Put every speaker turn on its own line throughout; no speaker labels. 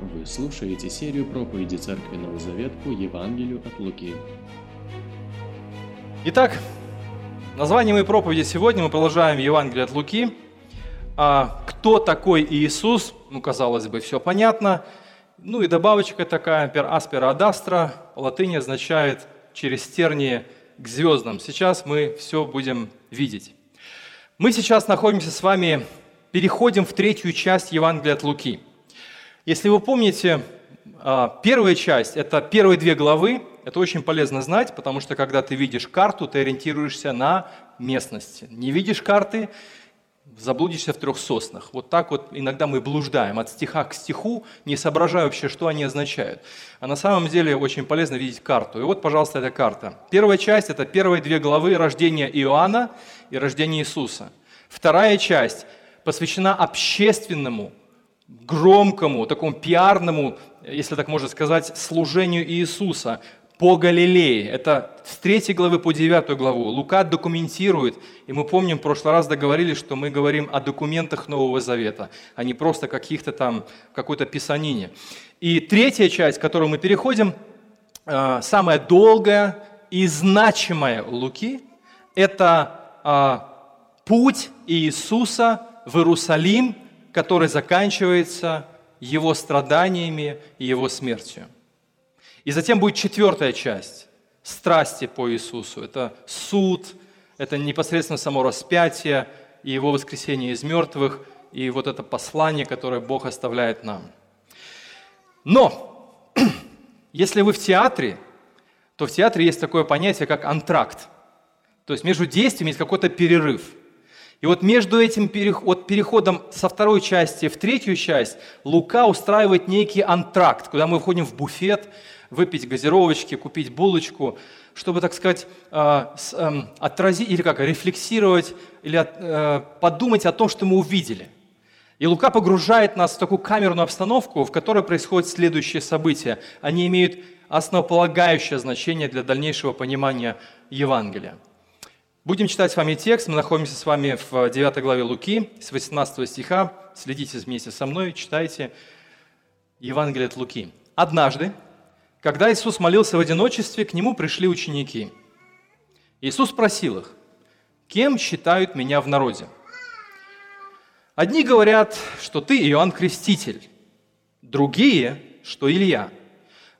Вы слушаете серию проповеди Церкви Новый Завет по Евангелию от Луки.
Итак, название моей проповеди сегодня мы продолжаем Евангелие от Луки. А кто такой Иисус? Ну, казалось бы, все понятно. Ну и добавочка такая, per aspera ad латыни означает через тернии к звездам. Сейчас мы все будем видеть. Мы сейчас находимся с вами, переходим в третью часть Евангелия от Луки – если вы помните, а, первая часть – это первые две главы. Это очень полезно знать, потому что когда ты видишь карту, ты ориентируешься на местности. Не видишь карты – заблудишься в трех соснах. Вот так вот иногда мы блуждаем от стиха к стиху, не соображая вообще, что они означают. А на самом деле очень полезно видеть карту. И вот, пожалуйста, эта карта. Первая часть – это первые две главы рождения Иоанна и рождения Иисуса. Вторая часть посвящена общественному громкому, такому пиарному, если так можно сказать, служению Иисуса по Галилее. Это с 3 главы по 9 главу. Лука документирует, и мы помним, в прошлый раз договорились, что мы говорим о документах Нового Завета, а не просто каких-то там, какой-то писанине. И третья часть, к которой мы переходим, э, самая долгая и значимая Луки, это э, путь Иисуса в Иерусалим – который заканчивается его страданиями и его смертью. И затем будет четвертая часть – страсти по Иисусу. Это суд, это непосредственно само распятие и его воскресение из мертвых, и вот это послание, которое Бог оставляет нам. Но, если вы в театре, то в театре есть такое понятие, как антракт. То есть между действиями есть какой-то перерыв – и вот между этим переходом со второй части в третью часть Лука устраивает некий антракт, куда мы входим в буфет, выпить газировочки, купить булочку, чтобы, так сказать, а, эм, отразить или как, рефлексировать или э, подумать о том, что мы увидели. И Лука погружает нас в такую камерную обстановку, в которой происходят следующие события. Они имеют основополагающее значение для дальнейшего понимания Евангелия. Будем читать с вами текст. Мы находимся с вами в 9 главе Луки, с 18 стиха. Следите вместе со мной, читайте Евангелие от Луки. «Однажды, когда Иисус молился в одиночестве, к Нему пришли ученики. Иисус спросил их, «Кем считают меня в народе?» Одни говорят, что ты Иоанн Креститель, другие, что Илья,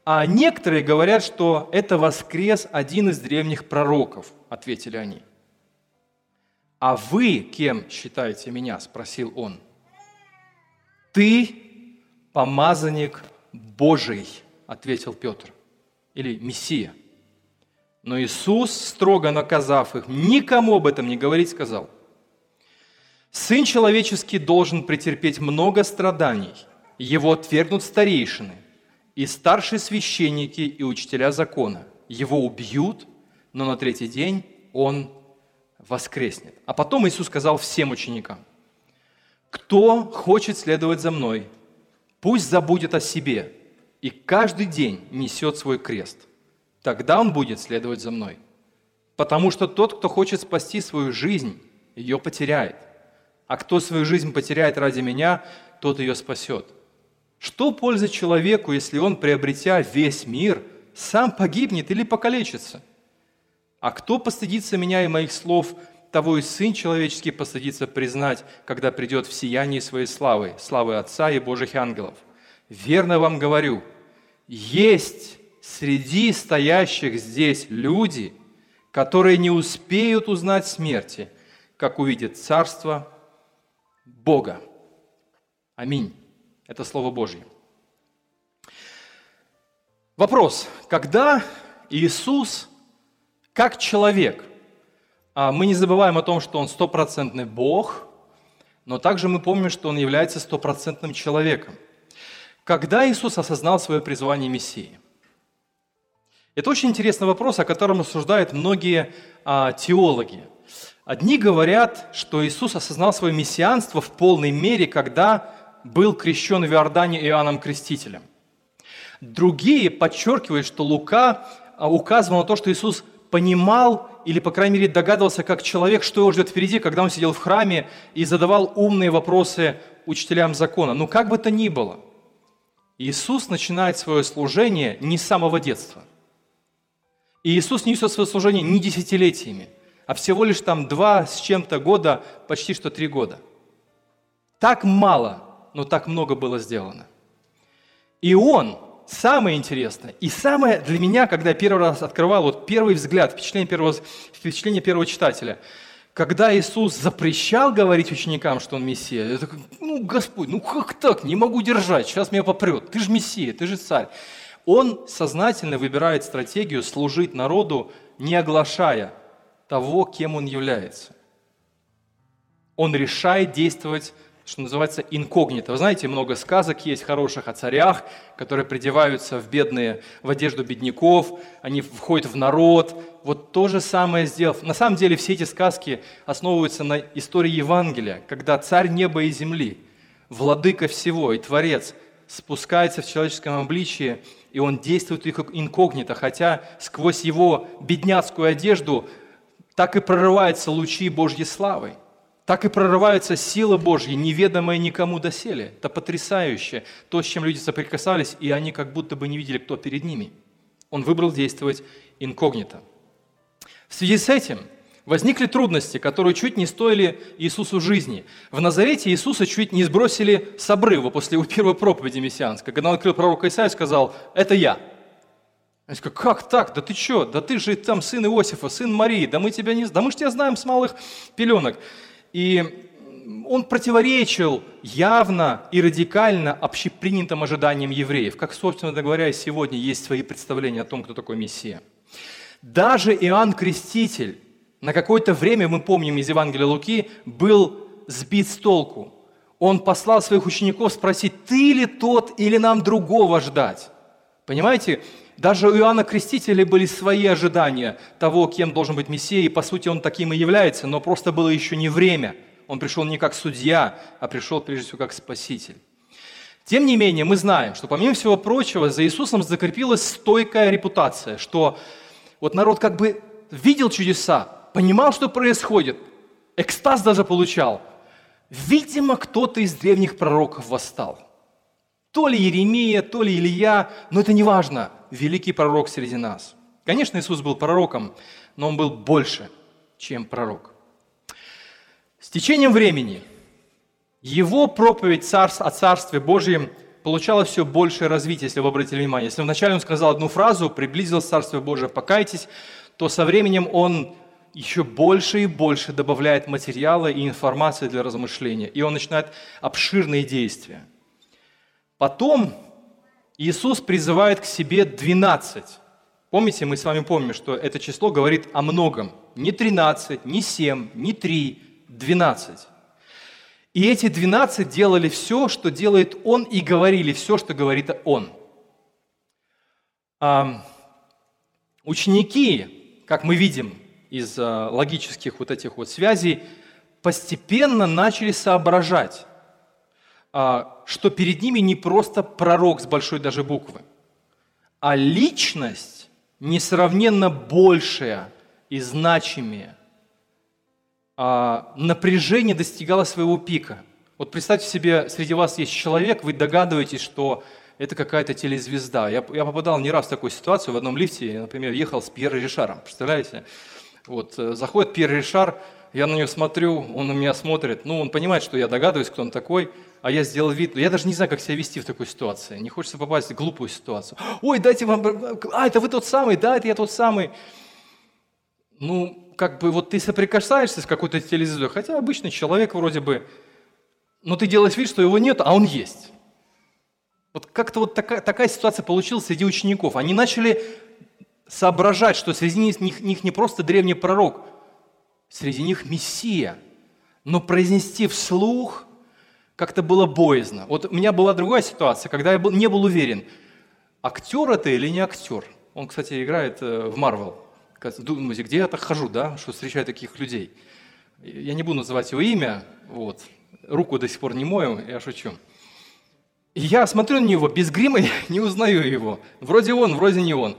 а некоторые говорят, что это воскрес один из древних пророков, ответили они. «А вы кем считаете меня?» – спросил он. «Ты помазанник Божий», – ответил Петр, или Мессия. Но Иисус, строго наказав их, никому об этом не говорить, сказал, «Сын человеческий должен претерпеть много страданий, его отвергнут старейшины, и старшие священники и учителя закона. Его убьют, но на третий день он воскреснет. А потом Иисус сказал всем ученикам, кто хочет следовать за мной, пусть забудет о себе и каждый день несет свой крест. Тогда он будет следовать за мной. Потому что тот, кто хочет спасти свою жизнь, ее потеряет. А кто свою жизнь потеряет ради меня, тот ее спасет. Что польза человеку, если он, приобретя весь мир, сам погибнет или покалечится? А кто постыдится меня и моих слов, того и Сын Человеческий постыдится признать, когда придет в сиянии своей славы, славы Отца и Божьих ангелов. Верно вам говорю, есть среди стоящих здесь люди, которые не успеют узнать смерти, как увидят Царство Бога. Аминь. Это Слово Божье. Вопрос. Когда Иисус как человек. А мы не забываем о том, что он стопроцентный Бог, но также мы помним, что он является стопроцентным человеком. Когда Иисус осознал свое призвание Мессии? Это очень интересный вопрос, о котором рассуждают многие а, теологи. Одни говорят, что Иисус осознал свое мессианство в полной мере, когда был крещен в Иордане Иоанном Крестителем. Другие подчеркивают, что Лука а, указывал на то, что Иисус понимал или, по крайней мере, догадывался как человек, что его ждет впереди, когда он сидел в храме и задавал умные вопросы учителям закона. Но как бы то ни было, Иисус начинает свое служение не с самого детства. И Иисус не несет свое служение не десятилетиями, а всего лишь там два с чем-то года, почти что три года. Так мало, но так много было сделано. И Он, самое интересное, и самое для меня, когда я первый раз открывал, вот первый взгляд, впечатление первого, впечатление первого читателя – когда Иисус запрещал говорить ученикам, что Он Мессия, я такой, ну, Господь, ну как так, не могу держать, сейчас меня попрет, ты же Мессия, ты же царь. Он сознательно выбирает стратегию служить народу, не оглашая того, кем он является. Он решает действовать что называется, инкогнито. Вы знаете, много сказок есть хороших о царях, которые придеваются в бедные, в одежду бедняков, они входят в народ. Вот то же самое сделав. На самом деле все эти сказки основываются на истории Евангелия, когда царь неба и земли, владыка всего и творец, спускается в человеческом обличии, и он действует их инкогнито, хотя сквозь его бедняцкую одежду так и прорываются лучи Божьей славы так и прорывается сила Божья, неведомая никому доселе. Это потрясающе. То, с чем люди соприкасались, и они как будто бы не видели, кто перед ними. Он выбрал действовать инкогнито. В связи с этим возникли трудности, которые чуть не стоили Иисусу жизни. В Назарете Иисуса чуть не сбросили с обрыва после его первой проповеди мессианской. Когда он открыл пророка Исаия, сказал, это я. Они сказали, как так? Да ты что? Да ты же там сын Иосифа, сын Марии, да мы тебя не... Да мы же тебя знаем с малых пеленок. И он противоречил явно и радикально общепринятым ожиданиям евреев, как, собственно говоря, и сегодня есть свои представления о том, кто такой Мессия. Даже Иоанн Креститель на какое-то время, мы помним из Евангелия Луки, был сбит с толку. Он послал своих учеников спросить, ты ли тот или нам другого ждать? Понимаете, даже у Иоанна Крестителя были свои ожидания того, кем должен быть Мессия, и по сути он таким и является, но просто было еще не время. Он пришел не как судья, а пришел прежде всего как спаситель. Тем не менее, мы знаем, что помимо всего прочего, за Иисусом закрепилась стойкая репутация, что вот народ как бы видел чудеса, понимал, что происходит, экстаз даже получал. Видимо, кто-то из древних пророков восстал. То ли Еремия, то ли Илья, но это не важно великий пророк среди нас. Конечно, Иисус был пророком, но он был больше, чем пророк. С течением времени его проповедь царств, о Царстве Божьем получала все большее развитие, если вы обратили внимание. Если вначале он сказал одну фразу, приблизилось Царство Божие, покайтесь, то со временем он еще больше и больше добавляет материала и информации для размышления, и он начинает обширные действия. Потом Иисус призывает к себе 12. Помните, мы с вами помним, что это число говорит о многом. Не 13, не 7, не 3, 12. И эти 12 делали все, что делает Он, и говорили все, что говорит Он. А, ученики, как мы видим из а, логических вот этих вот связей, постепенно начали соображать, что перед ними не просто пророк с большой даже буквы, а личность несравненно большая и значимее. А, напряжение достигало своего пика. Вот представьте себе, среди вас есть человек, вы догадываетесь, что это какая-то телезвезда. Я, я попадал не раз в такую ситуацию. В одном лифте, я, например, ехал с Пьер Ришаром. Представляете? Вот, э, заходит Пьер Ришар, я на него смотрю, он на меня смотрит. Ну, он понимает, что я догадываюсь, кто он такой – а я сделал вид, я даже не знаю, как себя вести в такой ситуации. Не хочется попасть в глупую ситуацию. Ой, дайте вам, а, это вы тот самый, да, это я тот самый. Ну, как бы вот ты соприкасаешься с какой-то телевизором, хотя обычный человек вроде бы, но ты делаешь вид, что его нет, а он есть. Вот как-то вот такая, такая ситуация получилась среди учеников. Они начали соображать, что среди них, них не просто древний пророк, среди них Мессия. Но произнести вслух как-то было боязно. Вот у меня была другая ситуация, когда я был, не был уверен, актер это или не актер. Он, кстати, играет э, в Марвел. Думаете, где я так хожу, да, что встречаю таких людей. Я не буду называть его имя, вот. руку до сих пор не мою, я шучу. И я смотрю на него, без грима не узнаю его. Вроде он, вроде не он.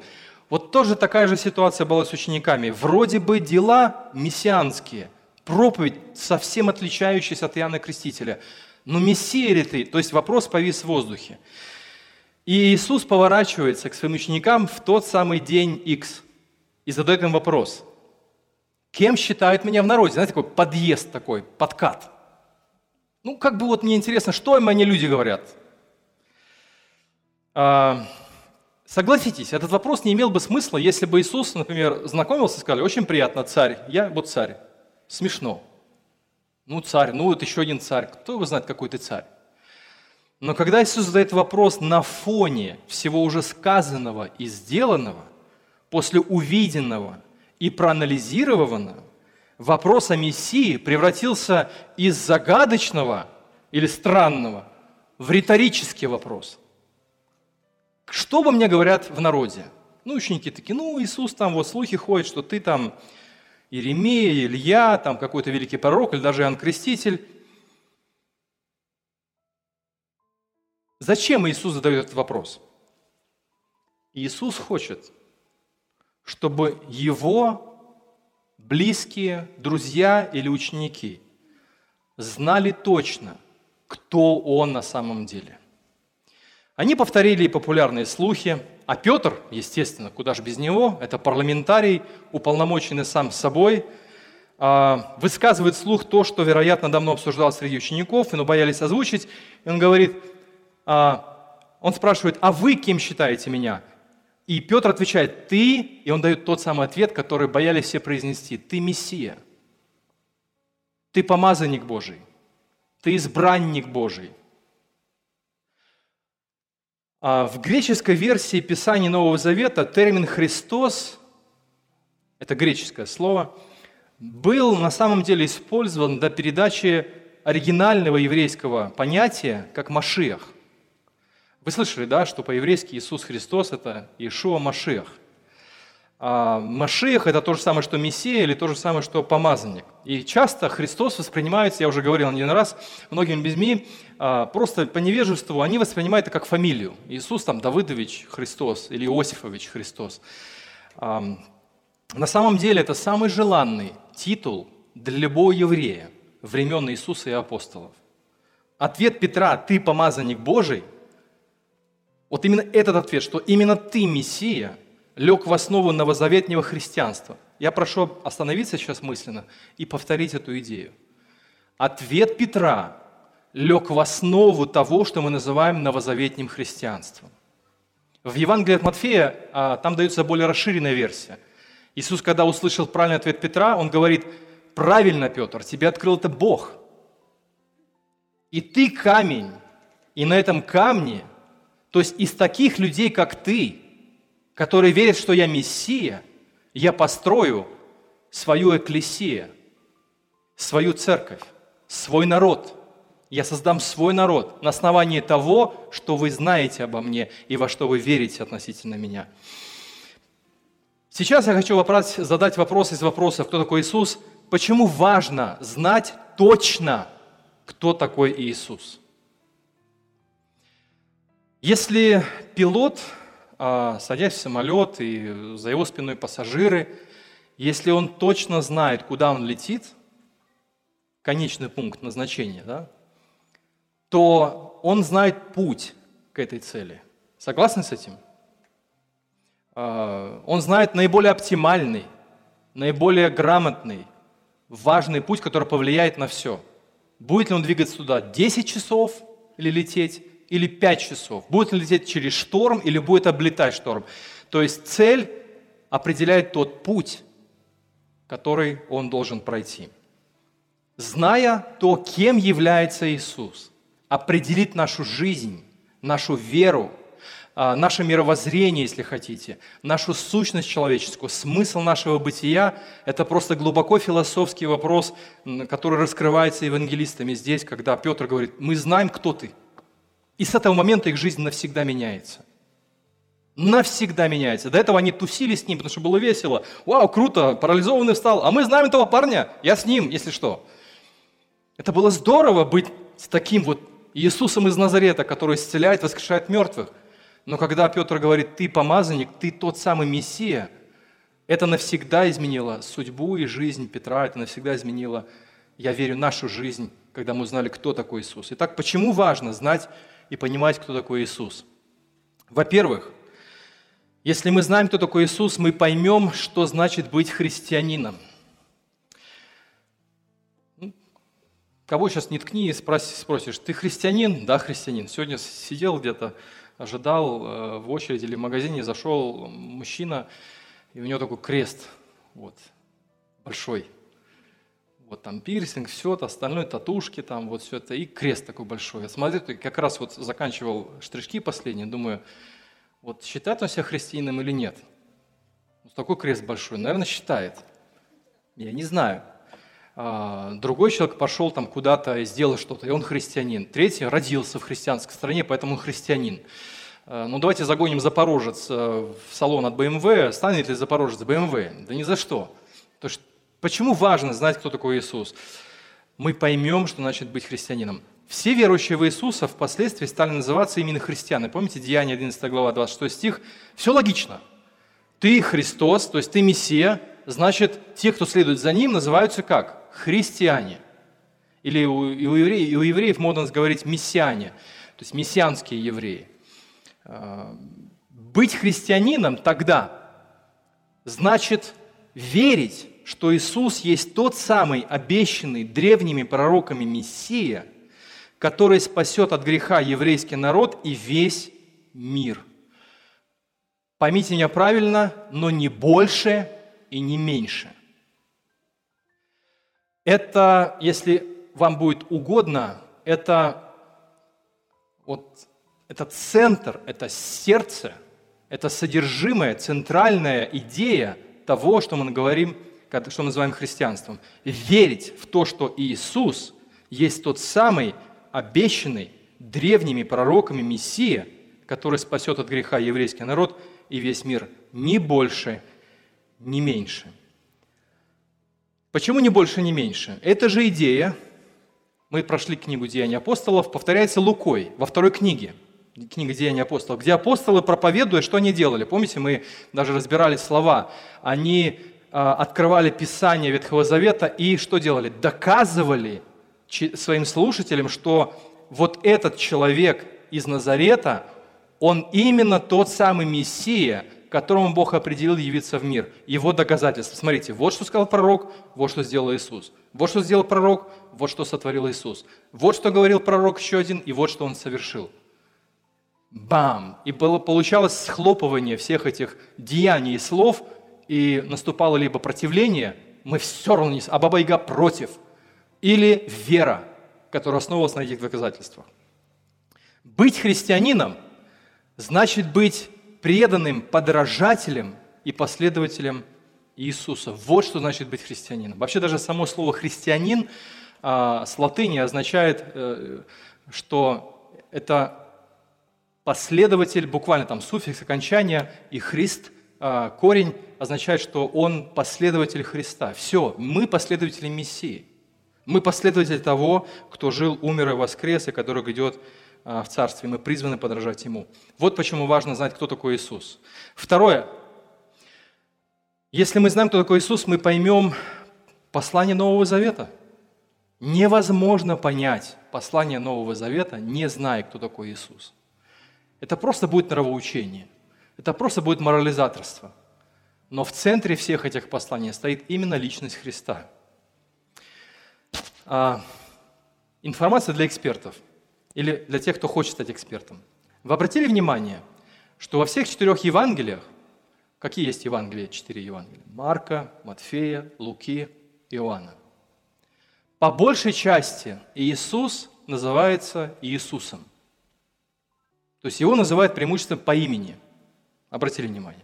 Вот тоже такая же ситуация была с учениками. Вроде бы дела мессианские, проповедь совсем отличающаяся от Иоанна Крестителя – ну, мессия ли ты? То есть вопрос повис в воздухе. И Иисус поворачивается к своим ученикам в тот самый день X и задает им вопрос. Кем считают меня в народе? Знаете, такой подъезд такой, подкат. Ну, как бы вот мне интересно, что им они люди говорят. А, согласитесь, этот вопрос не имел бы смысла, если бы Иисус, например, знакомился и сказал, очень приятно, царь, я вот царь. Смешно. Ну, царь, ну вот еще один царь. Кто его знает, какой ты царь? Но когда Иисус задает вопрос на фоне всего уже сказанного и сделанного, после увиденного и проанализированного, вопрос о Мессии превратился из загадочного или странного в риторический вопрос. Что бы мне говорят в народе? Ну, ученики такие, ну, Иисус там, вот слухи ходят, что ты там Иеремия, Илья, там какой-то великий пророк или даже Иоанн Креститель. Зачем Иисус задает этот вопрос? Иисус хочет, чтобы его близкие, друзья или ученики знали точно, кто он на самом деле. Они повторили популярные слухи, а Петр, естественно, куда же без него, это парламентарий, уполномоченный сам собой, а, высказывает слух то, что, вероятно, давно обсуждалось среди учеников, но боялись озвучить. И он говорит, а, он спрашивает, а вы кем считаете меня? И Петр отвечает, ты, и он дает тот самый ответ, который боялись все произнести, ты Мессия, ты помазанник Божий, ты избранник Божий. А в греческой версии Писания Нового Завета термин «Христос» – это греческое слово – был на самом деле использован для передачи оригинального еврейского понятия как «машиах». Вы слышали, да, что по-еврейски Иисус Христос – это Иешуа Машиах. А Машиах – это то же самое, что Мессия, или то же самое, что помазанник. И часто Христос воспринимается, я уже говорил один раз, многими людьми, а, просто по невежеству, они воспринимают это как фамилию. Иисус там Давыдович Христос или Иосифович Христос. А, на самом деле это самый желанный титул для любого еврея времен Иисуса и апостолов. Ответ Петра «Ты помазанник Божий» – вот именно этот ответ, что именно ты, Мессия, лег в основу новозаветнего христианства. Я прошу остановиться сейчас мысленно и повторить эту идею. Ответ Петра лег в основу того, что мы называем новозаветним христианством. В Евангелии от Матфея а, там дается более расширенная версия. Иисус, когда услышал правильный ответ Петра, он говорит, правильно, Петр, тебе открыл это Бог. И ты камень, и на этом камне то есть из таких людей, как ты, которые верят, что я Мессия, я построю свою экклесию, свою церковь, свой народ. Я создам свой народ на основании того, что вы знаете обо мне и во что вы верите относительно меня. Сейчас я хочу вопрос, задать вопрос из вопросов, кто такой Иисус. Почему важно знать точно, кто такой Иисус? Если пилот, садясь в самолет и за его спиной пассажиры, если он точно знает, куда он летит, конечный пункт назначения, да, то он знает путь к этой цели. Согласны с этим? А, он знает наиболее оптимальный, наиболее грамотный, важный путь, который повлияет на все. Будет ли он двигаться туда 10 часов или лететь, или 5 часов? Будет лететь через шторм или будет облетать шторм? То есть цель определяет тот путь, который он должен пройти. Зная то, кем является Иисус, определит нашу жизнь, нашу веру, а, наше мировоззрение, если хотите, нашу сущность человеческую, смысл нашего бытия – это просто глубоко философский вопрос, который раскрывается евангелистами здесь, когда Петр говорит, мы знаем, кто ты – и с этого момента их жизнь навсегда меняется. Навсегда меняется. До этого они тусили с ним, потому что было весело. Вау, круто, парализованный встал. А мы знаем этого парня, я с ним, если что. Это было здорово быть с таким вот Иисусом из Назарета, который исцеляет, воскрешает мертвых. Но когда Петр говорит, ты помазанник, ты тот самый Мессия, это навсегда изменило судьбу и жизнь Петра, это навсегда изменило, я верю, нашу жизнь, когда мы узнали, кто такой Иисус. Итак, почему важно знать и понимать, кто такой Иисус. Во-первых, если мы знаем, кто такой Иисус, мы поймем, что значит быть христианином. Ну, кого сейчас не ткни и спросишь, ты христианин? Да, христианин. Сегодня сидел где-то, ожидал э, в очереди или в магазине, зашел мужчина, и у него такой крест, вот, большой. Вот там пирсинг, все это, остальное, татушки там, вот все это, и крест такой большой. Я смотрю, как раз вот заканчивал штришки последние, думаю, вот считает он себя христианином или нет? Вот такой крест большой, наверное, считает. Я не знаю. А, другой человек пошел там куда-то и сделал что-то, и он христианин. Третий родился в христианской стране, поэтому он христианин. А, ну давайте загоним Запорожец э, в салон от BMW. Станет ли Запорожец BMW? Да ни за что. То есть, почему важно знать, кто такой Иисус? Мы поймем, что значит быть христианином. Все верующие в Иисуса впоследствии стали называться именно христианы. Помните, Деяние 11 глава, 26 стих? Все логично. Ты Христос, то есть ты Мессия, значит, те, кто следует за Ним, называются как? Христиане. Или у, у, евреев, у евреев модно говорить мессиане, то есть мессианские евреи. А, быть христианином тогда значит верить, что Иисус есть тот самый обещанный древними пророками Мессия – который спасет от греха еврейский народ и весь мир. Поймите меня правильно, но не больше и не меньше. Это, если вам будет угодно, это вот это центр, это сердце, это содержимое, центральная идея того, что мы говорим, что мы называем христианством. Верить в то, что Иисус есть тот самый обещанный древними пророками Мессия, который спасет от греха еврейский народ и весь мир, ни больше, ни меньше. Почему не больше, ни меньше? Эта же идея, мы прошли книгу «Деяния апостолов», повторяется Лукой во второй книге, книга «Деяния апостолов», где апостолы, проповедуя, что они делали? Помните, мы даже разбирали слова. Они открывали Писание Ветхого Завета и что делали? Доказывали своим слушателям, что вот этот человек из Назарета, он именно тот самый Мессия, которому Бог определил явиться в мир. Его доказательства. Смотрите, вот что сказал пророк, вот что сделал Иисус. Вот что сделал пророк, вот что сотворил Иисус. Вот что говорил пророк еще один, и вот что он совершил. Бам! И было, получалось схлопывание всех этих деяний и слов, и наступало либо противление, мы все равно не... А Баба Яга против – или вера, которая основывалась на этих доказательствах. Быть христианином значит быть преданным подражателем и последователем Иисуса. Вот что значит быть христианином. Вообще даже само слово «христианин» а, с латыни означает, э, что это последователь, буквально там суффикс окончания, и «христ» корень означает, что он последователь Христа. Все, мы последователи Мессии. Мы последователи того, кто жил, умер и воскрес, и который идет а, в Царстве. Мы призваны подражать Ему. Вот почему важно знать, кто такой Иисус. Второе. Если мы знаем, кто такой Иисус, мы поймем послание Нового Завета. Невозможно понять послание Нового Завета, не зная, кто такой Иисус. Это просто будет нравоучение. Это просто будет морализаторство. Но в центре всех этих посланий стоит именно личность Христа – а, информация для экспертов или для тех, кто хочет стать экспертом. Вы обратили внимание, что во всех четырех Евангелиях, какие есть Евангелия, четыре Евангелия? Марка, Матфея, Луки, Иоанна. По большей части Иисус называется Иисусом. То есть его называют преимущественно по имени. Обратили внимание.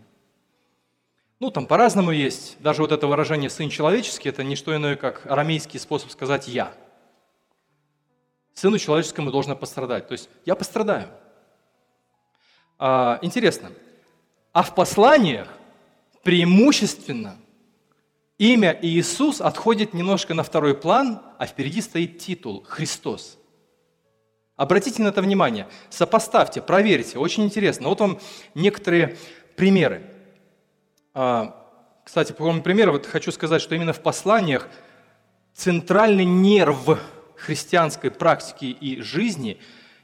Ну, там по-разному есть. Даже вот это выражение «сын человеческий» – это не что иное, как арамейский способ сказать «я». Сыну человеческому должно пострадать. То есть я пострадаю. А, интересно. А в посланиях преимущественно имя Иисус отходит немножко на второй план, а впереди стоит титул «Христос». Обратите на это внимание, сопоставьте, проверьте, очень интересно. Вот вам некоторые примеры. А, кстати, по моему примеру, вот хочу сказать, что именно в посланиях центральный нерв христианской практики и жизни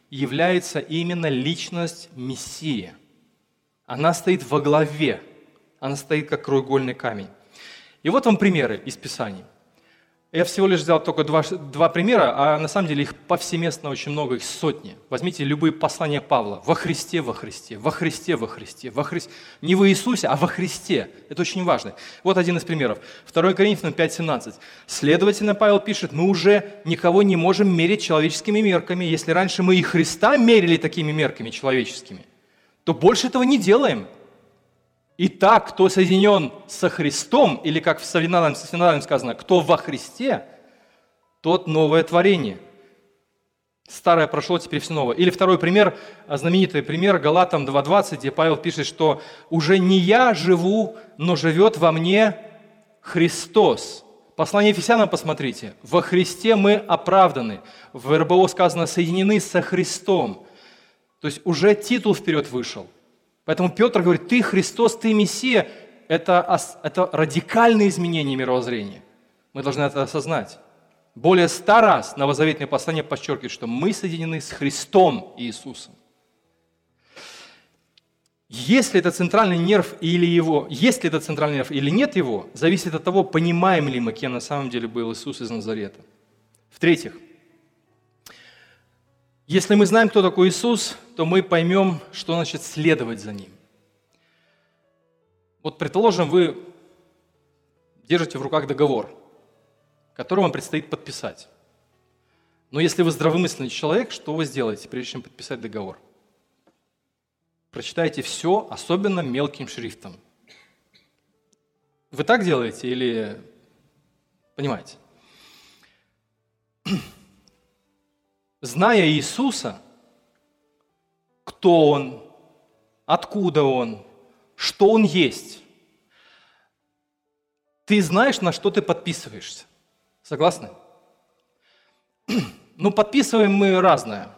является именно личность Мессии. Она стоит во главе. Она стоит как краеугольный камень. И вот вам примеры из Писаний. Я всего лишь взял только два, два примера, а на самом деле их повсеместно очень много, их сотни. Возьмите любые послания Павла. Во Христе, во Христе, во Христе, во Христе, во Христе. Не во Иисусе, а во Христе. Это очень важно. Вот один из примеров. 2 Коринфянам 5.17. Следовательно, Павел пишет, мы уже никого не можем мерить человеческими мерками. Если раньше мы и Христа мерили такими мерками человеческими, то больше этого не делаем. Итак, кто соединен со Христом, или как в Савиналем сказано, кто во Христе, тот новое творение. Старое прошло, теперь все новое. Или второй пример, знаменитый пример Галатам 2.20, где Павел пишет, что «уже не я живу, но живет во мне Христос». Послание Ефесянам посмотрите. «Во Христе мы оправданы». В РБО сказано «соединены со Христом». То есть уже титул вперед вышел – Поэтому Петр говорит, ты Христос, ты Мессия. Это, это радикальное изменение мировоззрения. Мы должны это осознать. Более ста раз новозаветное послание подчеркивает, что мы соединены с Христом Иисусом. Если это центральный нерв или его, есть ли это центральный нерв или нет его, зависит от того, понимаем ли мы, кем на самом деле был Иисус из Назарета. В-третьих, если мы знаем, кто такой Иисус, то мы поймем, что значит следовать за Ним. Вот, предположим, вы держите в руках договор, который вам предстоит подписать. Но если вы здравомысленный человек, что вы сделаете, прежде чем подписать договор? Прочитайте все, особенно мелким шрифтом. Вы так делаете или понимаете? зная Иисуса, кто Он, откуда Он, что Он есть, ты знаешь, на что ты подписываешься. Согласны? Ну, подписываем мы разное.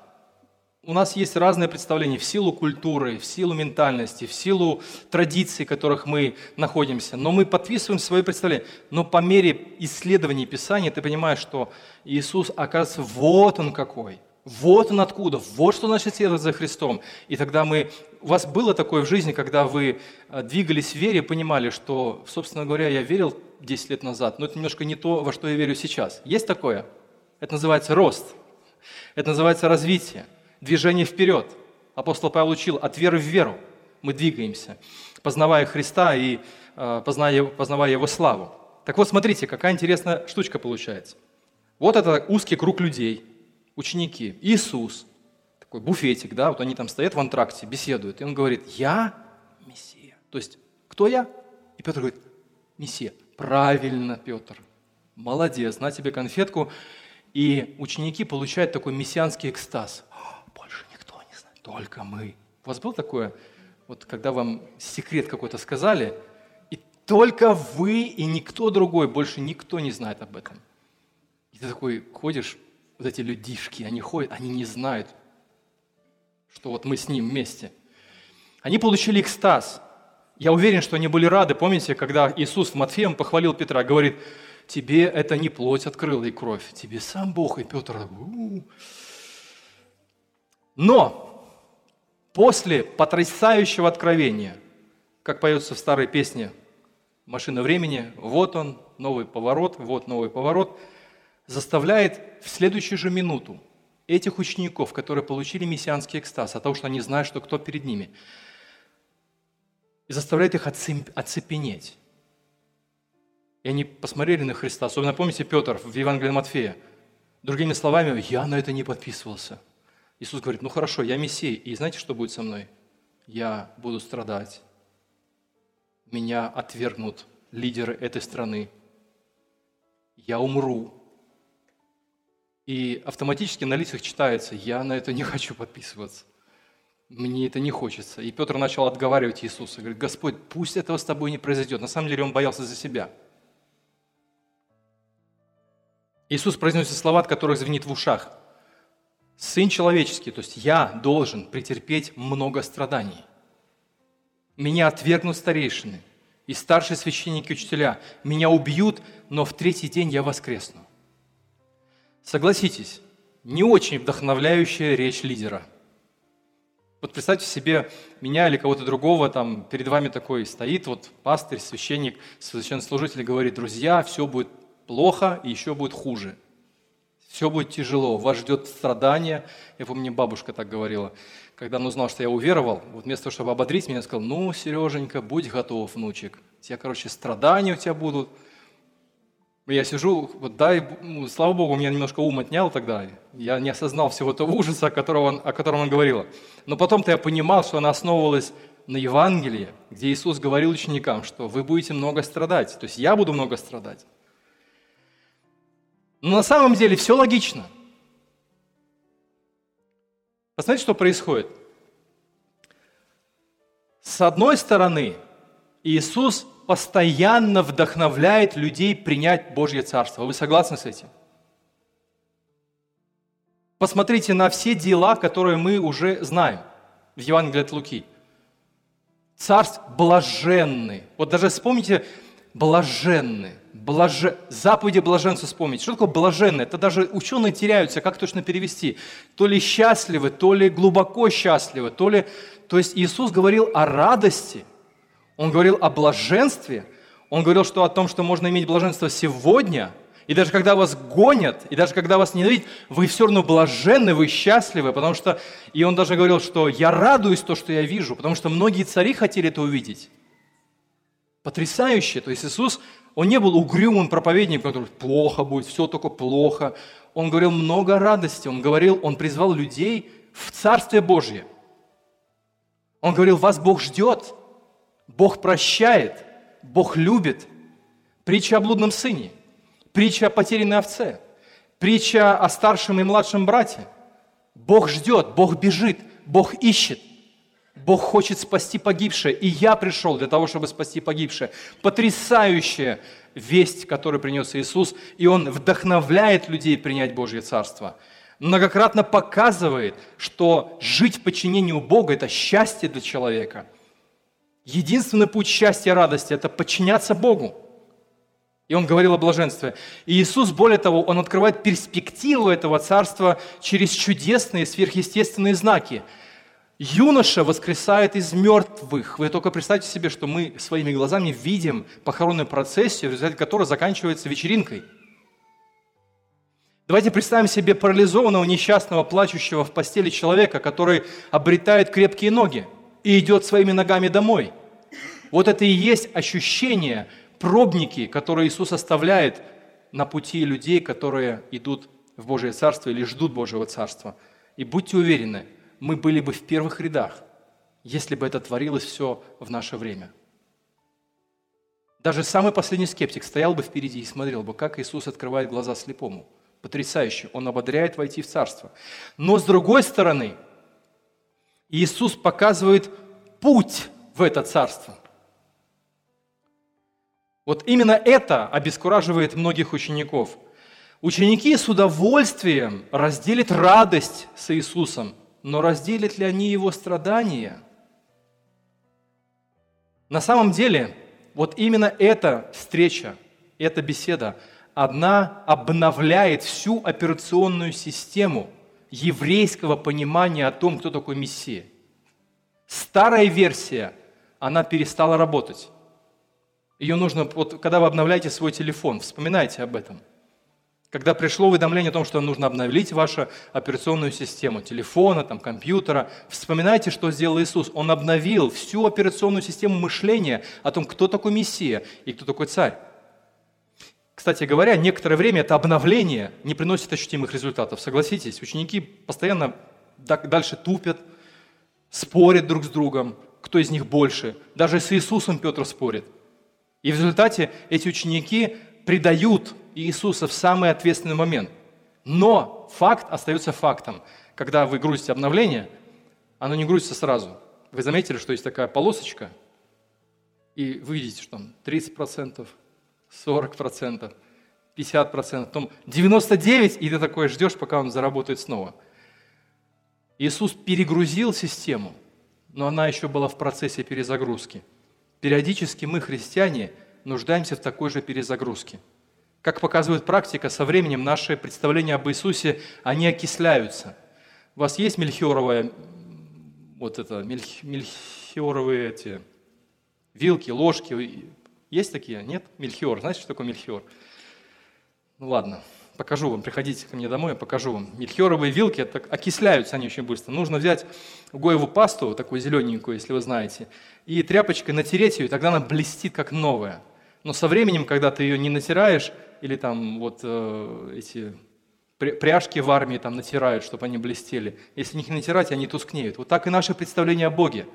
У нас есть разные представления в силу культуры, в силу ментальности, в силу традиций, в которых мы находимся. Но мы подписываем свои представления. Но по мере исследований Писания ты понимаешь, что Иисус, оказывается, вот Он какой. Вот он откуда, вот что значит следовать за Христом. И тогда мы... У вас было такое в жизни, когда вы э, двигались в вере, понимали, что, собственно говоря, я верил 10 лет назад, но это немножко не то, во что я верю сейчас. Есть такое? Это называется рост. Это называется развитие, движение вперед. Апостол Павел учил от веры в веру. Мы двигаемся, познавая Христа и э, познавая, познавая Его славу. Так вот, смотрите, какая интересная штучка получается. Вот это узкий круг людей – ученики, Иисус, такой буфетик, да, вот они там стоят в антракте, беседуют, и он говорит, я Мессия. То есть, кто я? И Петр говорит, Мессия. Правильно, Петр. Молодец, на тебе конфетку. И ученики получают такой мессианский экстаз. Больше никто не знает, только мы. У вас было такое, вот когда вам секрет какой-то сказали, и только вы и никто другой, больше никто не знает об этом. И ты такой ходишь, вот эти людишки, они ходят, они не знают, что вот мы с ним вместе. Они получили экстаз. Я уверен, что они были рады. Помните, когда Иисус Матфеем похвалил Петра, говорит, тебе это не плоть открыла и кровь, тебе сам Бог. И Петр, У-у-у. но после потрясающего откровения, как поется в старой песне «Машина времени», вот он, новый поворот, вот новый поворот – заставляет в следующую же минуту этих учеников, которые получили мессианский экстаз, от того, что они знают, что кто перед ними, и заставляет их оцепенеть. И они посмотрели на Христа. Особенно помните Петр в Евангелии Матфея. Другими словами, я на это не подписывался. Иисус говорит, ну хорошо, я Мессия, и знаете, что будет со мной? Я буду страдать. Меня отвергнут лидеры этой страны. Я умру. И автоматически на лицах читается, я на это не хочу подписываться. Мне это не хочется. И Петр начал отговаривать Иисуса. Говорит, Господь, пусть этого с тобой не произойдет. На самом деле он боялся за себя. Иисус произносит слова, от которых звенит в ушах. Сын человеческий, то есть я должен претерпеть много страданий. Меня отвергнут старейшины и старшие священники и учителя. Меня убьют, но в третий день я воскресну. Согласитесь, не очень вдохновляющая речь лидера. Вот представьте себе меня или кого-то другого, там перед вами такой стоит вот пастырь, священник, священнослужитель говорит, друзья, все будет плохо и еще будет хуже. Все будет тяжело, вас ждет страдание. Я помню, мне бабушка так говорила. Когда он узнал, что я уверовал, вот вместо того, чтобы ободрить меня, сказал, ну, Сереженька, будь готов, внучек. У тебя, короче, страдания у тебя будут. Я сижу, вот дай, ну, слава Богу, меня немножко ум отнял тогда. Я не осознал всего того ужаса, о котором о котором он говорил. Но потом-то я понимал, что она основывалась на Евангелии, где Иисус говорил ученикам, что вы будете много страдать. То есть я буду много страдать. Но на самом деле все логично. Посмотрите, что происходит. С одной стороны, Иисус постоянно вдохновляет людей принять Божье Царство. Вы согласны с этим? Посмотрите на все дела, которые мы уже знаем в Евангелии от Луки. Царств блаженный. Вот даже вспомните блаженный. Блаже... Заповеди блаженства вспомнить. Что такое блаженный? Это даже ученые теряются, как точно перевести. То ли счастливы, то ли глубоко счастливы, то ли... То есть Иисус говорил о радости – он говорил о блаженстве. Он говорил что о том, что можно иметь блаженство сегодня. И даже когда вас гонят, и даже когда вас ненавидят, вы все равно блаженны, вы счастливы, потому что... И он даже говорил, что я радуюсь то, что я вижу, потому что многие цари хотели это увидеть. Потрясающе. То есть Иисус, он не был угрюмым проповедником, который плохо будет, все только плохо. Он говорил много радости. Он говорил, он призвал людей в Царствие Божье. Он говорил, вас Бог ждет. Бог прощает, Бог любит. Притча о блудном сыне, притча о потерянной овце, притча о старшем и младшем брате. Бог ждет, Бог бежит, Бог ищет. Бог хочет спасти погибшее, и я пришел для того, чтобы спасти погибшее. Потрясающая весть, которую принес Иисус, и Он вдохновляет людей принять Божье Царство. Многократно показывает, что жить в подчинении у Бога – это счастье для человека – Единственный путь счастья и радости – это подчиняться Богу. И он говорил о блаженстве. И Иисус, более того, он открывает перспективу этого царства через чудесные сверхъестественные знаки. Юноша воскресает из мертвых. Вы только представьте себе, что мы своими глазами видим похоронную процессию, в результате которой заканчивается вечеринкой. Давайте представим себе парализованного, несчастного, плачущего в постели человека, который обретает крепкие ноги – и идет своими ногами домой. Вот это и есть ощущение, пробники, которые Иисус оставляет на пути людей, которые идут в Божие Царство или ждут Божьего Царства. И будьте уверены, мы были бы в первых рядах, если бы это творилось все в наше время. Даже самый последний скептик стоял бы впереди и смотрел бы, как Иисус открывает глаза слепому. Потрясающе. Он ободряет войти в Царство. Но с другой стороны – Иисус показывает путь в это царство. Вот именно это обескураживает многих учеников. Ученики с удовольствием разделят радость с Иисусом, но разделят ли они его страдания? На самом деле, вот именно эта встреча, эта беседа, одна обновляет всю операционную систему – еврейского понимания о том, кто такой Мессия. Старая версия, она перестала работать. Ее нужно, вот, когда вы обновляете свой телефон, вспоминайте об этом. Когда пришло уведомление о том, что нужно обновить вашу операционную систему телефона, там, компьютера, вспоминайте, что сделал Иисус. Он обновил всю операционную систему мышления о том, кто такой Мессия и кто такой царь. Кстати говоря, некоторое время это обновление не приносит ощутимых результатов. Согласитесь, ученики постоянно дальше тупят, спорят друг с другом, кто из них больше. Даже с Иисусом Петр спорит. И в результате эти ученики предают Иисуса в самый ответственный момент. Но факт остается фактом. Когда вы грузите обновление, оно не грузится сразу. Вы заметили, что есть такая полосочка, и вы видите, что там 30%, 40%, 50%, потом 99%, и ты такой ждешь, пока он заработает снова. Иисус перегрузил систему, но она еще была в процессе перезагрузки. Периодически мы, христиане, нуждаемся в такой же перезагрузке. Как показывает практика, со временем наши представления об Иисусе, они окисляются. У вас есть мельхиоровая вот это мельх, мельхиоровые эти вилки, ложки. Есть такие? Нет? Мельхиор. Знаете, что такое мельхиор? Ну ладно, покажу вам. Приходите ко мне домой, я покажу вам. Мельхиоровые вилки, это окисляются они очень быстро. Нужно взять гоеву пасту, такую зелененькую, если вы знаете, и тряпочкой натереть ее, и тогда она блестит, как новая. Но со временем, когда ты ее не натираешь, или там вот э, эти пряжки в армии там натирают, чтобы они блестели. Если их не натирать, они тускнеют. Вот так и наше представление о Боге.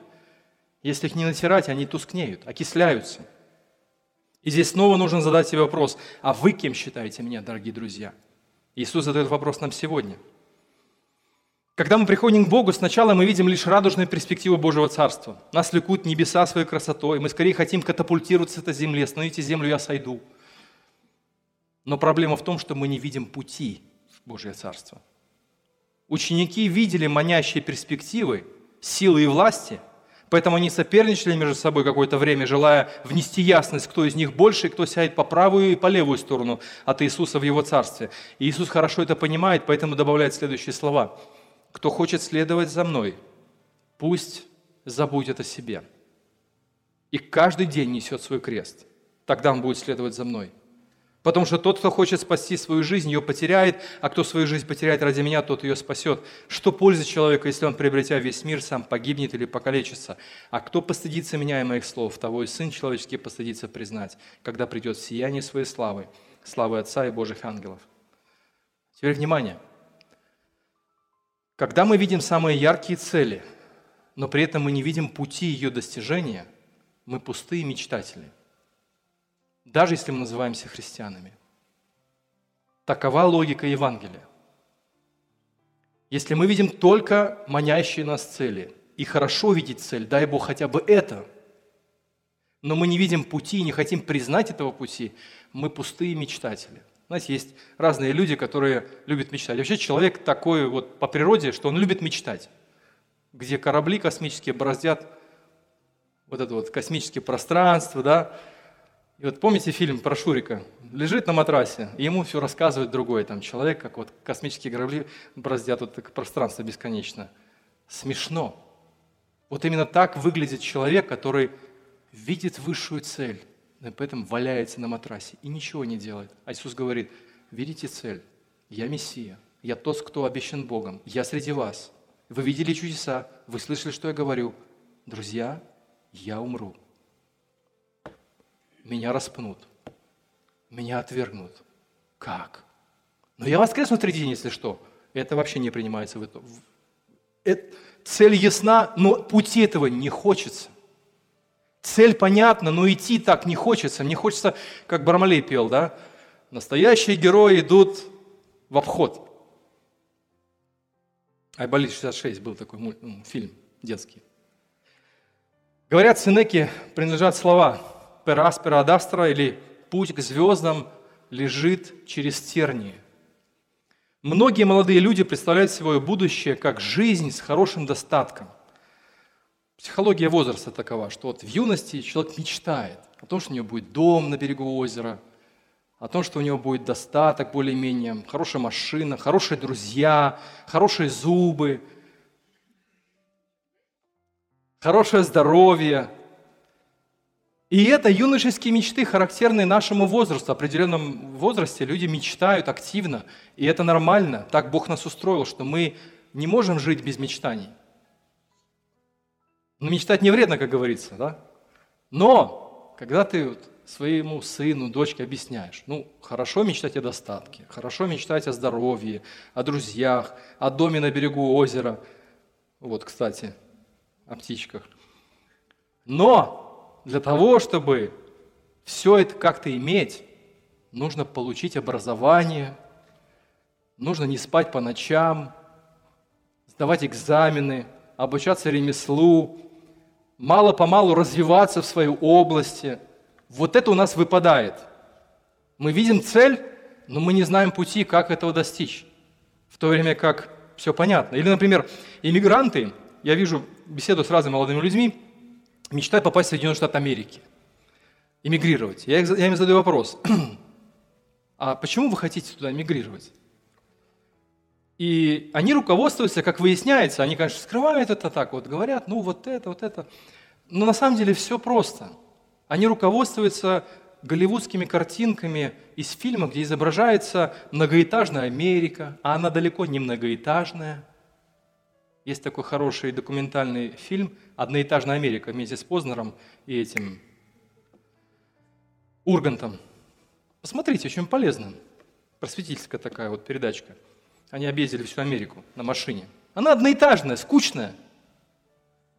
Если их не натирать, они тускнеют, окисляются. И здесь снова нужно задать себе вопрос, а вы кем считаете меня, дорогие друзья? Иисус задает вопрос нам сегодня. Когда мы приходим к Богу, сначала мы видим лишь радужную перспективу Божьего Царства. Нас лекут небеса своей красотой, мы скорее хотим катапультироваться с этой земли, остановите землю, я сойду. Но проблема в том, что мы не видим пути в Божье Царство. Ученики видели манящие перспективы, силы и власти, поэтому они соперничали между собой какое-то время, желая внести ясность, кто из них больше, кто сядет по правую и по левую сторону от Иисуса в Его Царстве. И Иисус хорошо это понимает, поэтому добавляет следующие слова. «Кто хочет следовать за Мной, пусть забудет о себе, и каждый день несет свой крест. Тогда он будет следовать за Мной». Потому что тот, кто хочет спасти свою жизнь, ее потеряет, а кто свою жизнь потеряет ради меня, тот ее спасет. Что польза человека, если он, приобретя весь мир, сам погибнет или покалечится? А кто постыдится меня и моих слов, того и Сын Человеческий постыдится признать, когда придет сияние своей славы, славы Отца и Божьих ангелов. Теперь внимание. Когда мы видим самые яркие цели, но при этом мы не видим пути ее достижения, мы пустые мечтатели даже если мы называемся христианами. Такова логика Евангелия. Если мы видим только манящие нас цели, и хорошо видеть цель, дай Бог хотя бы это, но мы не видим пути и не хотим признать этого пути, мы пустые мечтатели. Знаете, есть разные люди, которые любят мечтать. Вообще человек такой вот по природе, что он любит мечтать. Где корабли космические бороздят вот это вот космическое пространство, да, и вот помните фильм про Шурика? Лежит на матрасе, и ему все рассказывает другой там человек, как вот космические корабли браздят вот так пространство бесконечно. Смешно. Вот именно так выглядит человек, который видит высшую цель, и поэтому валяется на матрасе и ничего не делает. А Иисус говорит, видите цель, я Мессия, я тот, кто обещан Богом, я среди вас. Вы видели чудеса, вы слышали, что я говорю. Друзья, я умру меня распнут, меня отвергнут. Как? Но я воскресну в третий день, если что. Это вообще не принимается в это. это цель ясна, но пути этого не хочется. Цель понятна, но идти так не хочется. Мне хочется, как Бармалей пел, да? Настоящие герои идут в обход. Айболит 66 был такой мульт, фильм детский. Говорят, Синеки принадлежат слова ad astra, или путь к звездам лежит через тернии. Многие молодые люди представляют свое будущее как жизнь с хорошим достатком. Психология возраста такова, что вот в юности человек мечтает о том, что у него будет дом на берегу озера, о том, что у него будет достаток более-менее, хорошая машина, хорошие друзья, хорошие зубы, хорошее здоровье, и это юношеские мечты, характерные нашему возрасту. В определенном возрасте люди мечтают активно, и это нормально. Так Бог нас устроил, что мы не можем жить без мечтаний. Но мечтать не вредно, как говорится, да? Но, когда ты вот своему сыну, дочке объясняешь, ну, хорошо мечтать о достатке, хорошо мечтать о здоровье, о друзьях, о доме на берегу озера. Вот, кстати, о птичках. Но для того, чтобы все это как-то иметь, нужно получить образование, нужно не спать по ночам, сдавать экзамены, обучаться ремеслу, мало-помалу развиваться в своей области. Вот это у нас выпадает. Мы видим цель, но мы не знаем пути, как этого достичь. В то время как все понятно. Или, например, иммигранты, я вижу беседу с разными молодыми людьми, мечтает попасть в Соединенные Штаты Америки, эмигрировать. Я, я им задаю вопрос, а почему вы хотите туда эмигрировать? И они руководствуются, как выясняется, они, конечно, скрывают это так, вот говорят, ну вот это, вот это. Но на самом деле все просто. Они руководствуются голливудскими картинками из фильма, где изображается многоэтажная Америка, а она далеко не многоэтажная. Есть такой хороший документальный фильм «Одноэтажная Америка» вместе с Познером и этим Ургантом. Посмотрите, очень полезно. Просветительская такая вот передачка – они объездили всю Америку на машине. Она одноэтажная, скучная.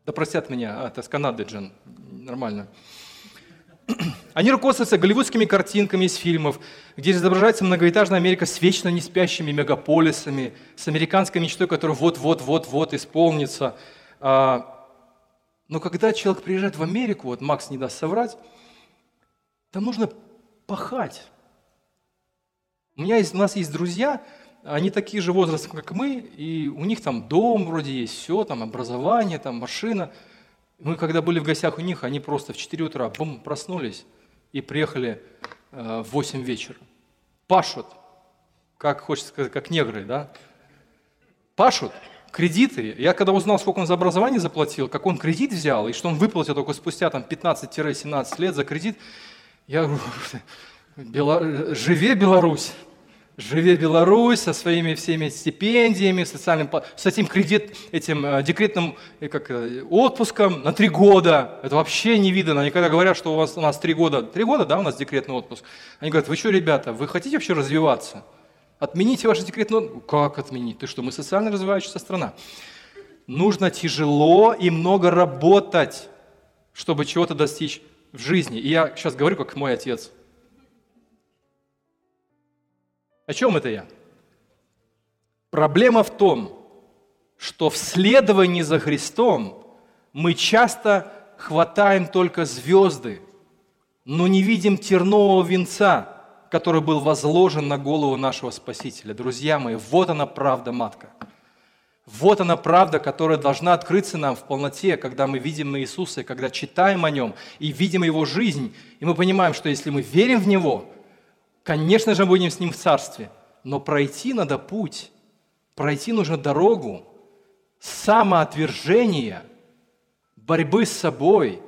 Да простят меня, а, это с Канады, Джен, нормально. Они руководствуются голливудскими картинками из фильмов, где изображается многоэтажная Америка с вечно не спящими мегаполисами, с американской мечтой, которая вот-вот-вот-вот исполнится. А, но когда человек приезжает в Америку, вот Макс не даст соврать, там нужно пахать. У, меня есть, у нас есть друзья, они такие же возраста, как мы, и у них там дом вроде есть, все, там образование, там машина. Мы когда были в гостях у них, они просто в 4 утра бум, проснулись и приехали э, в 8 вечера. Пашут, как хочется сказать, как негры, да? Пашут, кредиты. Я когда узнал, сколько он за образование заплатил, как он кредит взял, и что он выплатил только спустя там 15-17 лет за кредит, я говорю, Бела... живе Беларусь. Живе Беларусь со своими всеми стипендиями, социальным, с этим кредит, этим э, декретным э, как, э, отпуском на три года. Это вообще не видно. Они когда говорят, что у, вас, у нас три года, три года, да, у нас декретный отпуск. Они говорят, вы что, ребята, вы хотите вообще развиваться? Отмените ваш декретный отпуск. Как отменить? Ты что, мы социально развивающаяся страна. Нужно тяжело и много работать, чтобы чего-то достичь в жизни. И я сейчас говорю, как мой отец – О чем это я? Проблема в том, что в следовании за Христом мы часто хватаем только звезды, но не видим тернового венца, который был возложен на голову нашего Спасителя. Друзья мои, вот она правда, матка. Вот она правда, которая должна открыться нам в полноте, когда мы видим Иисуса, когда читаем о Нем и видим Его жизнь, и мы понимаем, что если мы верим в Него – Конечно же, будем с Ним в Царстве, но пройти надо путь, пройти нужно дорогу самоотвержения, борьбы с собой,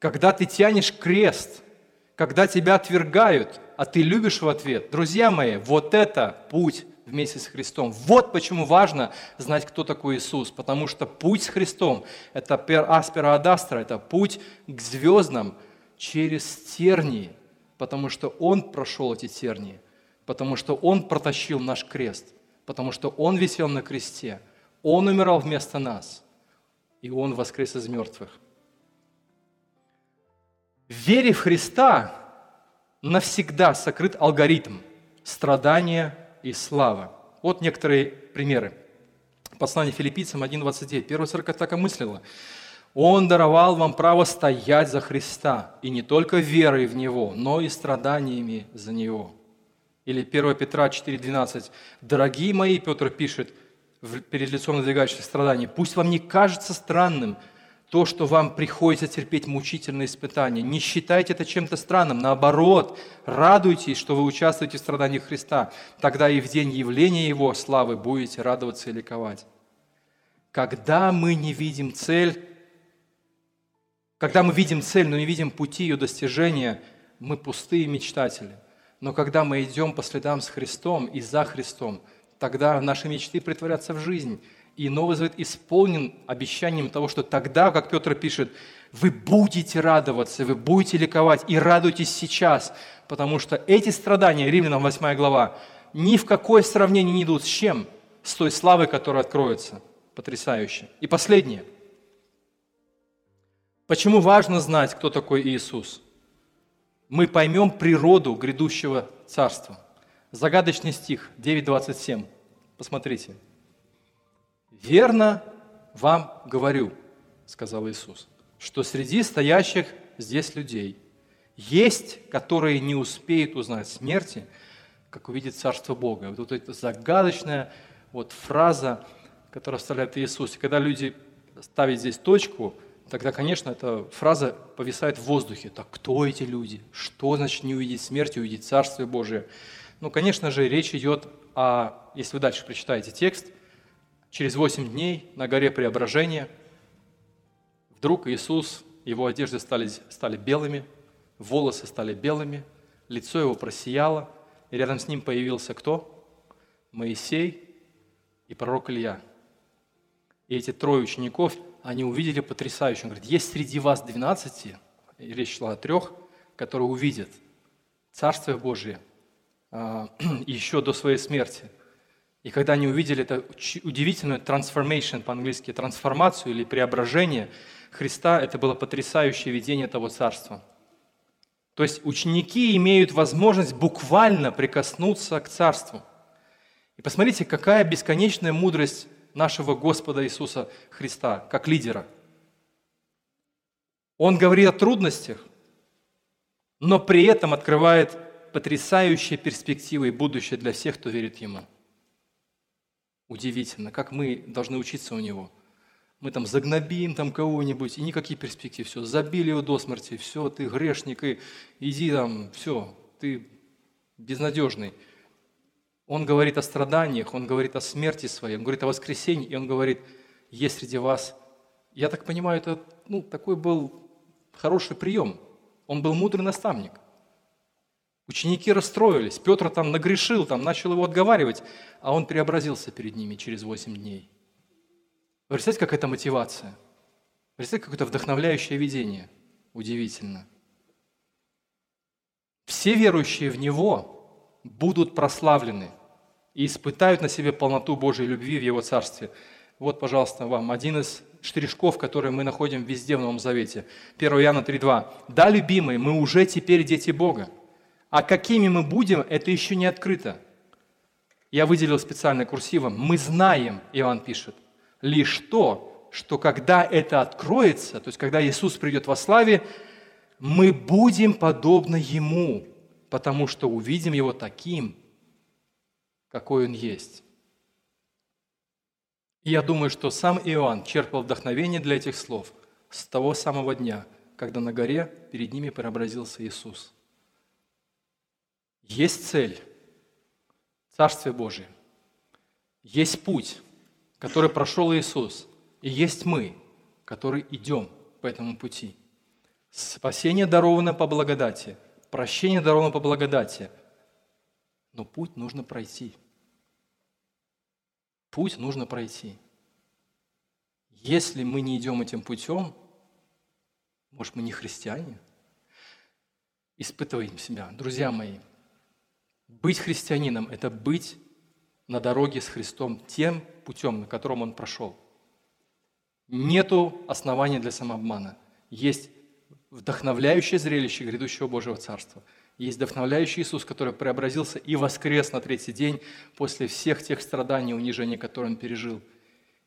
когда ты тянешь крест, когда тебя отвергают, а ты любишь в ответ. Друзья мои, вот это путь вместе с Христом. Вот почему важно знать, кто такой Иисус, потому что путь с Христом – это пер аспера адастра, это путь к звездам через тернии – потому что Он прошел эти тернии, потому что Он протащил наш крест, потому что Он висел на кресте, Он умирал вместо нас, и Он воскрес из мертвых. В вере в Христа навсегда сокрыт алгоритм страдания и слава. Вот некоторые примеры. Послание филиппийцам 1.29. Первая церковь так и мыслила. Он даровал вам право стоять за Христа, и не только верой в Него, но и страданиями за Него. Или 1 Петра 4,12. «Дорогие мои», Петр пишет, перед лицом надвигающихся страданий, «пусть вам не кажется странным то, что вам приходится терпеть мучительные испытания. Не считайте это чем-то странным. Наоборот, радуйтесь, что вы участвуете в страданиях Христа. Тогда и в день явления Его славы будете радоваться и ликовать». Когда мы не видим цель, когда мы видим цель, но не видим пути ее достижения, мы пустые мечтатели. Но когда мы идем по следам с Христом и за Христом, тогда наши мечты притворятся в жизнь. И Новый Завет исполнен обещанием того, что тогда, как Петр пишет, вы будете радоваться, вы будете ликовать и радуйтесь сейчас, потому что эти страдания, Римлянам 8 глава, ни в какое сравнение не идут с чем? С той славой, которая откроется. Потрясающе. И последнее – Почему важно знать, кто такой Иисус? Мы поймем природу грядущего царства. Загадочный стих 9.27. Посмотрите. «Верно вам говорю, — сказал Иисус, — что среди стоящих здесь людей есть, которые не успеют узнать смерти, как увидит Царство Бога». Вот эта загадочная вот фраза, которая вставляет Иисус. И когда люди ставят здесь точку – тогда, конечно, эта фраза повисает в воздухе. Так кто эти люди? Что значит не увидеть смерти, увидеть Царствие Божие? Ну, конечно же, речь идет а если вы дальше прочитаете текст, через восемь дней на горе Преображения вдруг Иисус, его одежды стали, стали белыми, волосы стали белыми, лицо его просияло, и рядом с ним появился кто? Моисей и пророк Илья. И эти трое учеников, они увидели потрясающе. Он говорит, есть среди вас двенадцати, речь шла о трех, которые увидят Царствие Божие а, еще до своей смерти. И когда они увидели это удивительную transformation, по-английски трансформацию или преображение Христа, это было потрясающее видение того царства. То есть ученики имеют возможность буквально прикоснуться к царству. И посмотрите, какая бесконечная мудрость нашего Господа Иисуса Христа, как лидера. Он говорит о трудностях, но при этом открывает потрясающие перспективы и будущее для всех, кто верит Ему. Удивительно, как мы должны учиться у Него. Мы там загнобим там кого-нибудь, и никакие перспективы. Все, забили его до смерти, все, ты грешник, и иди там, все, ты безнадежный. Он говорит о страданиях, он говорит о смерти своей, он говорит о воскресении, и он говорит, есть среди вас. Я так понимаю, это ну, такой был хороший прием. Он был мудрый наставник. Ученики расстроились, Петр там нагрешил, там начал его отговаривать, а он преобразился перед ними через восемь дней. Вы представляете, как это мотивация? Представляете, какое-то вдохновляющее видение. Удивительно. Все верующие в Него будут прославлены и испытают на себе полноту Божьей любви в Его Царстве. Вот, пожалуйста, вам один из штришков, которые мы находим везде в Новом Завете. 1 Иоанна 3.2. «Да, любимые, мы уже теперь дети Бога. А какими мы будем, это еще не открыто». Я выделил специально курсивом. «Мы знаем», Иоанн пишет, «лишь то, что когда это откроется, то есть когда Иисус придет во славе, мы будем подобны Ему, потому что увидим Его таким, какой он есть. Я думаю, что сам Иоанн черпал вдохновение для этих слов с того самого дня, когда на горе перед ними преобразился Иисус. Есть цель – Царствие Божие. Есть путь, который прошел Иисус. И есть мы, которые идем по этому пути. Спасение даровано по благодати, прощение даровано по благодати – но путь нужно пройти. Путь нужно пройти. Если мы не идем этим путем, может, мы не христиане? Испытываем себя. Друзья мои, быть христианином – это быть на дороге с Христом тем путем, на котором Он прошел. Нету основания для самообмана. Есть вдохновляющее зрелище грядущего Божьего Царства – есть вдохновляющий Иисус, который преобразился и воскрес на третий день после всех тех страданий и унижений, которые Он пережил.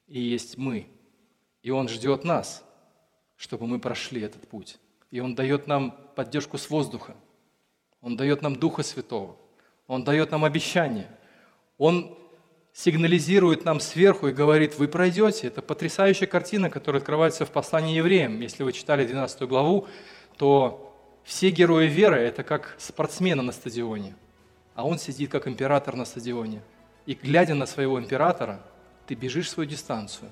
И есть мы. И Он ждет нас, чтобы мы прошли этот путь. И Он дает нам поддержку с воздуха. Он дает нам Духа Святого. Он дает нам обещание. Он сигнализирует нам сверху и говорит, вы пройдете. Это потрясающая картина, которая открывается в послании евреям. Если вы читали 12 главу, то все герои веры – это как спортсмены на стадионе, а он сидит как император на стадионе. И глядя на своего императора, ты бежишь свою дистанцию,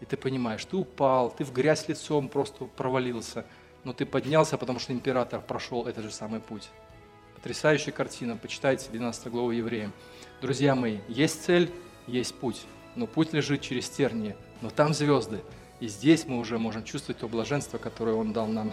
и ты понимаешь, ты упал, ты в грязь лицом просто провалился, но ты поднялся, потому что император прошел этот же самый путь. Потрясающая картина, почитайте 12 главу Евреям. Друзья мои, есть цель, есть путь, но путь лежит через тернии, но там звезды. И здесь мы уже можем чувствовать то блаженство, которое Он дал нам